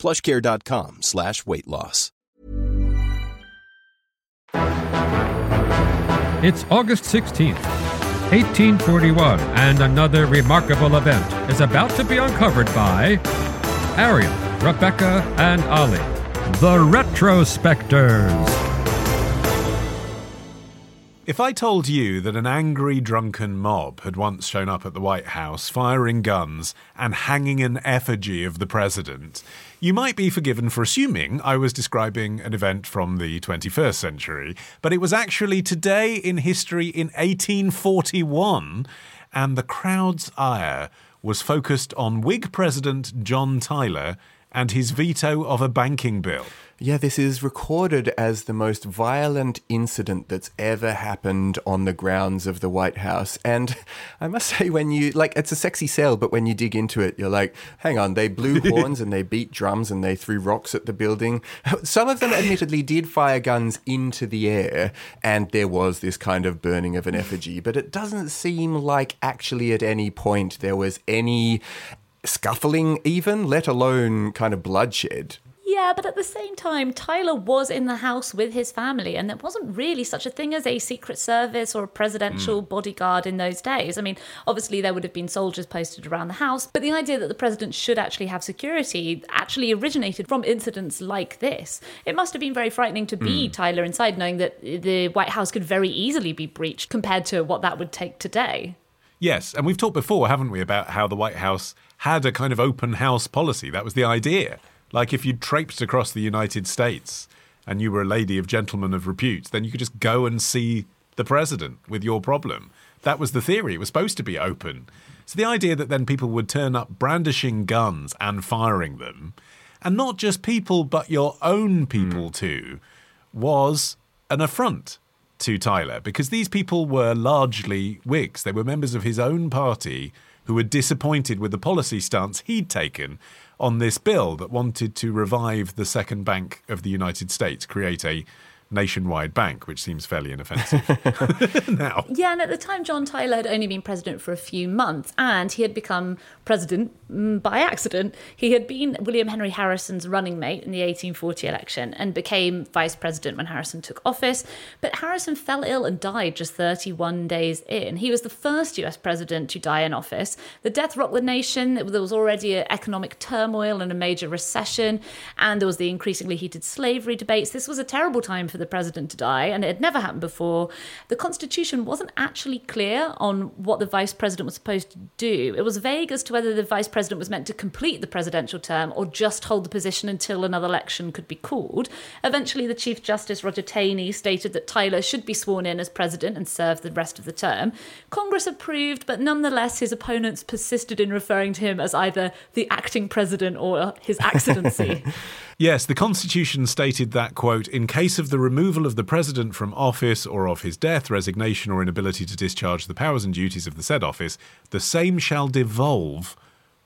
plushcare.com slash weight loss. It's August 16th, 1841, and another remarkable event is about to be uncovered by Arion, Rebecca, and Olly, the Retrospectors. If I told you that an angry drunken mob had once shown up at the White House firing guns and hanging an effigy of the president, you might be forgiven for assuming I was describing an event from the 21st century, but it was actually today in history in 1841, and the crowd's ire was focused on Whig President John Tyler and his veto of a banking bill. Yeah, this is recorded as the most violent incident that's ever happened on the grounds of the White House. And I must say, when you, like, it's a sexy sale, but when you dig into it, you're like, hang on, they blew horns and they beat drums and they threw rocks at the building. Some of them admittedly did fire guns into the air, and there was this kind of burning of an effigy, but it doesn't seem like actually at any point there was any scuffling, even, let alone kind of bloodshed. Yeah, but at the same time, Tyler was in the house with his family, and there wasn't really such a thing as a Secret Service or a presidential mm. bodyguard in those days. I mean, obviously, there would have been soldiers posted around the house, but the idea that the president should actually have security actually originated from incidents like this. It must have been very frightening to be mm. Tyler inside, knowing that the White House could very easily be breached compared to what that would take today. Yes, and we've talked before, haven't we, about how the White House had a kind of open house policy. That was the idea. Like if you traipsed across the United States and you were a lady of gentleman of repute, then you could just go and see the president with your problem. That was the theory. It was supposed to be open. So the idea that then people would turn up brandishing guns and firing them, and not just people, but your own people mm. too, was an affront to Tyler because these people were largely Whigs. They were members of his own party who were disappointed with the policy stance he'd taken on this bill that wanted to revive the second bank of the United States, create a nationwide bank, which seems fairly inoffensive now. Yeah, and at the time, John Tyler had only been president for a few months, and he had become president mm, by accident. He had been William Henry Harrison's running mate in the 1840 election and became vice president when Harrison took office. But Harrison fell ill and died just 31 days in. He was the first US president to die in office. The death rocked the nation. There was already economic turmoil and a major recession, and there was the increasingly heated slavery debates. This was a terrible time for the president to die, and it had never happened before. The Constitution wasn't actually clear on what the vice president was supposed to do. It was vague as to whether the vice president was meant to complete the presidential term or just hold the position until another election could be called. Eventually, the Chief Justice Roger Taney stated that Tyler should be sworn in as president and serve the rest of the term. Congress approved, but nonetheless, his opponents persisted in referring to him as either the acting president or his accidency. Yes, the Constitution stated that, quote, in case of the removal of the President from office or of his death, resignation, or inability to discharge the powers and duties of the said office, the same shall devolve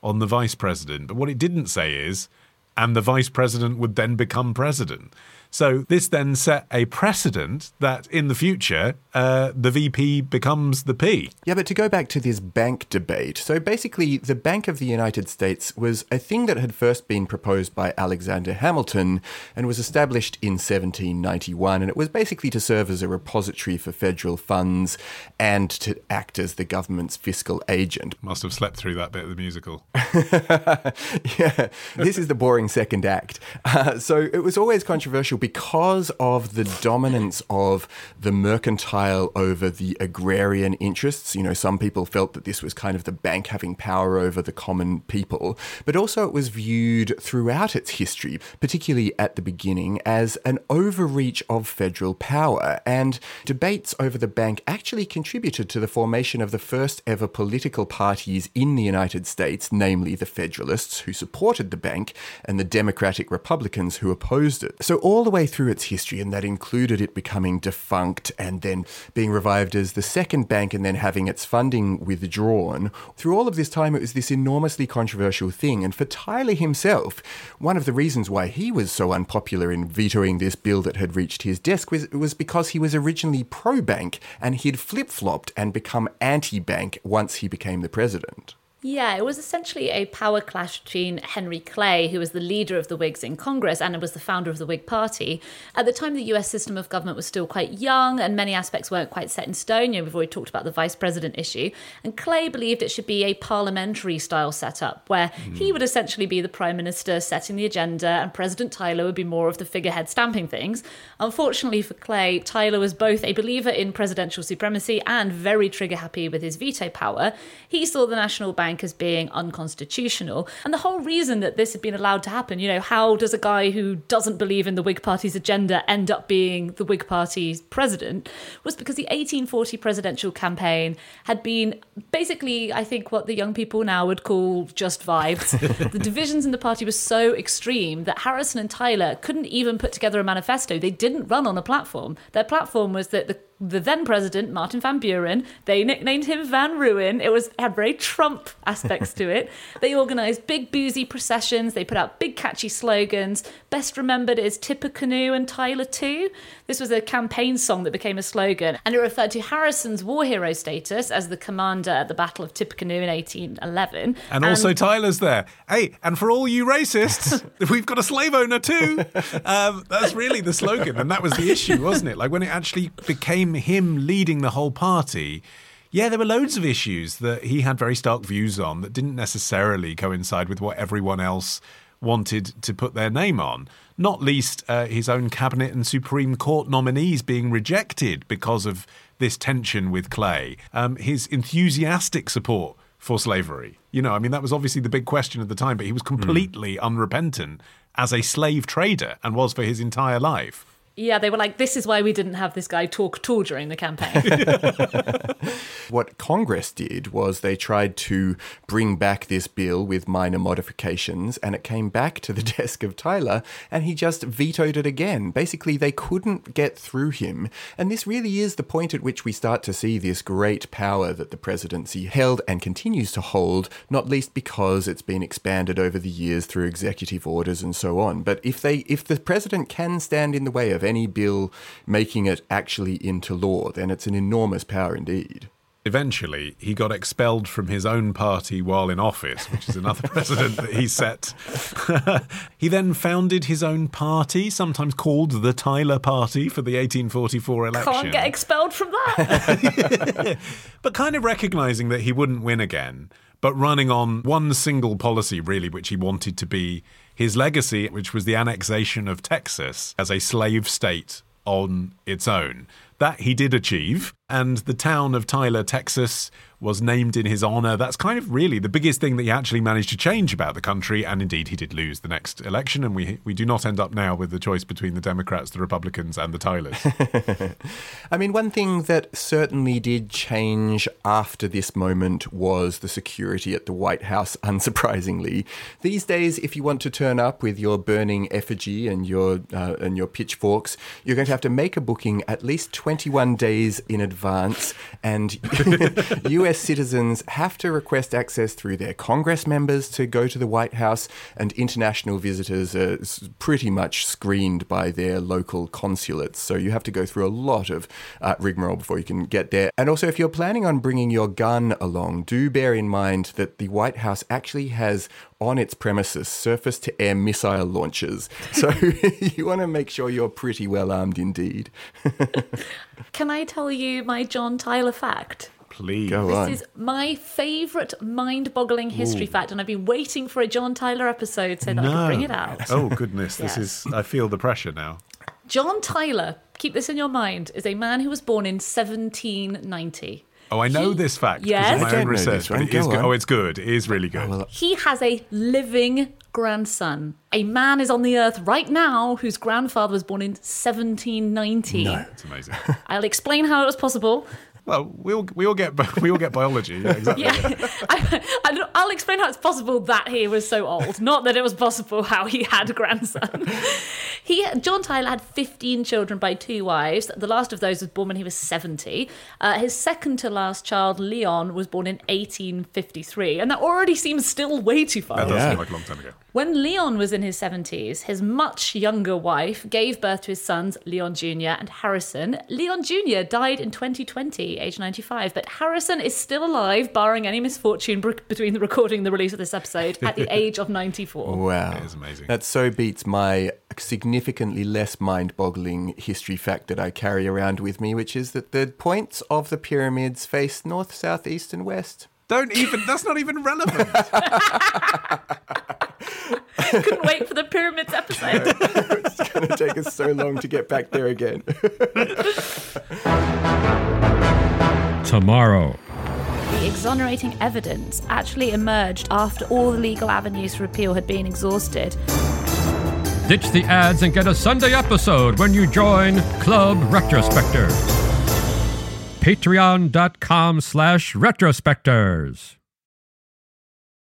on the Vice President. But what it didn't say is, and the Vice President would then become President. So this then set a precedent that in the future, uh, the VP becomes the P. Yeah, but to go back to this bank debate, so basically, the Bank of the United States was a thing that had first been proposed by Alexander Hamilton and was established in 1791. And it was basically to serve as a repository for federal funds and to act as the government's fiscal agent. Must have slept through that bit of the musical. yeah, this is the boring second act. Uh, so it was always controversial because of the dominance of the mercantile over the agrarian interests. You know, some people felt that this was kind of the bank having power over the common people, but also it was viewed throughout its history, particularly at the beginning, as an overreach of federal power. And debates over the bank actually contributed to the formation of the first ever political parties in the United States, namely the Federalists, who supported the bank, and the Democratic Republicans who opposed it. So, all the way through its history, and that included it becoming defunct and then being revived as the second bank and then having its funding withdrawn, through all of this time, it was this enormously controversial thing. And for Tyler himself, one of the reasons why he was so unpopular in vetoing this bill that had reached his desk was, was because he was originally pro bank and he'd flip flopped and become anti bank once he became the president. Yeah, it was essentially a power clash between Henry Clay, who was the leader of the Whigs in Congress and was the founder of the Whig Party. At the time, the US system of government was still quite young and many aspects weren't quite set in stone. You know, we've already talked about the vice president issue. And Clay believed it should be a parliamentary style setup where mm. he would essentially be the prime minister setting the agenda and President Tyler would be more of the figurehead stamping things. Unfortunately for Clay, Tyler was both a believer in presidential supremacy and very trigger happy with his veto power. He saw the National Bank as being unconstitutional. And the whole reason that this had been allowed to happen, you know, how does a guy who doesn't believe in the Whig Party's agenda end up being the Whig Party's president was because the 1840 presidential campaign had been basically, I think, what the young people now would call just vibes. the divisions in the party were so extreme that Harrison and Tyler couldn't even put together a manifesto. They didn't run on a platform. Their platform was that the the then president Martin Van Buren. They nicknamed him Van Ruin. It was had very Trump aspects to it. They organised big boozy processions. They put out big catchy slogans. Best remembered is Tippecanoe and Tyler too. This was a campaign song that became a slogan, and it referred to Harrison's war hero status as the commander at the Battle of Tippecanoe in 1811. And, and also Tyler's there. Hey, and for all you racists, we've got a slave owner too. Um, that's really the slogan, and that was the issue, wasn't it? Like when it actually became him leading the whole party, yeah, there were loads of issues that he had very stark views on that didn't necessarily coincide with what everyone else wanted to put their name on. Not least uh, his own cabinet and Supreme Court nominees being rejected because of this tension with Clay. Um, his enthusiastic support for slavery. You know, I mean, that was obviously the big question at the time, but he was completely mm. unrepentant as a slave trader and was for his entire life. Yeah, they were like, this is why we didn't have this guy talk at all during the campaign. what Congress did was they tried to bring back this bill with minor modifications, and it came back to the desk of Tyler, and he just vetoed it again. Basically, they couldn't get through him. And this really is the point at which we start to see this great power that the presidency held and continues to hold, not least because it's been expanded over the years through executive orders and so on. But if they if the president can stand in the way of any bill making it actually into law, then it's an enormous power indeed. Eventually, he got expelled from his own party while in office, which is another precedent that he set. he then founded his own party, sometimes called the Tyler Party, for the 1844 election. Can't get expelled from that. but kind of recognizing that he wouldn't win again, but running on one single policy, really, which he wanted to be his legacy, which was the annexation of Texas as a slave state on its own. That he did achieve, and the town of Tyler, Texas, was named in his honor. That's kind of really the biggest thing that he actually managed to change about the country. And indeed, he did lose the next election. And we, we do not end up now with the choice between the Democrats, the Republicans, and the Tylers. I mean, one thing that certainly did change after this moment was the security at the White House, unsurprisingly. These days, if you want to turn up with your burning effigy and your, uh, and your pitchforks, you're going to have to make a booking at least 21 days in advance. And US citizens have to request access through their Congress members to go to the White House, and international visitors are pretty much screened by their local consulates. So you have to go through a lot of uh, rigmarole before you can get there. And also, if you're planning on bringing your gun along, do bear in mind that the White House actually has on its premises surface to air missile launches. So you want to make sure you're pretty well armed indeed. Can I tell you my John Tyler fact? Please. Go this on. is my favourite mind boggling history Ooh. fact, and I've been waiting for a John Tyler episode so that no. I can bring it out. Oh, goodness. yes. This is, I feel the pressure now. John Tyler, keep this in your mind, is a man who was born in 1790. Oh, I know he, this fact because yes. of my own research. But it is good. Oh, it's good. It is really good. Oh, he has a living grandson. A man is on the earth right now whose grandfather was born in 1790. No, it's amazing. I'll explain how it was possible. Well, we all we all get we all get biology. Yeah, exactly. Yeah, I, I, I'll explain how it's possible that he was so old, not that it was possible how he had a grandson. He John Tyler had 15 children by two wives. The last of those was born when he was 70. Uh, his second to last child, Leon, was born in 1853, and that already seems still way too far. That does Yeah. seem like a long time ago. When Leon was in his 70s, his much younger wife gave birth to his sons, Leon Jr. and Harrison. Leon Jr. died in 2020, age 95, but Harrison is still alive, barring any misfortune br- between the recording and the release of this episode, at the age of 94. Wow. It is amazing. That so beats my significantly less mind boggling history fact that I carry around with me, which is that the points of the pyramids face north, south, east, and west. Don't even. That's not even relevant. Couldn't wait for the pyramids episode. It's going to take us so long to get back there again. Tomorrow. The exonerating evidence actually emerged after all the legal avenues for appeal had been exhausted. Ditch the ads and get a Sunday episode when you join Club Retrospectors. Patreon.com slash retrospectors.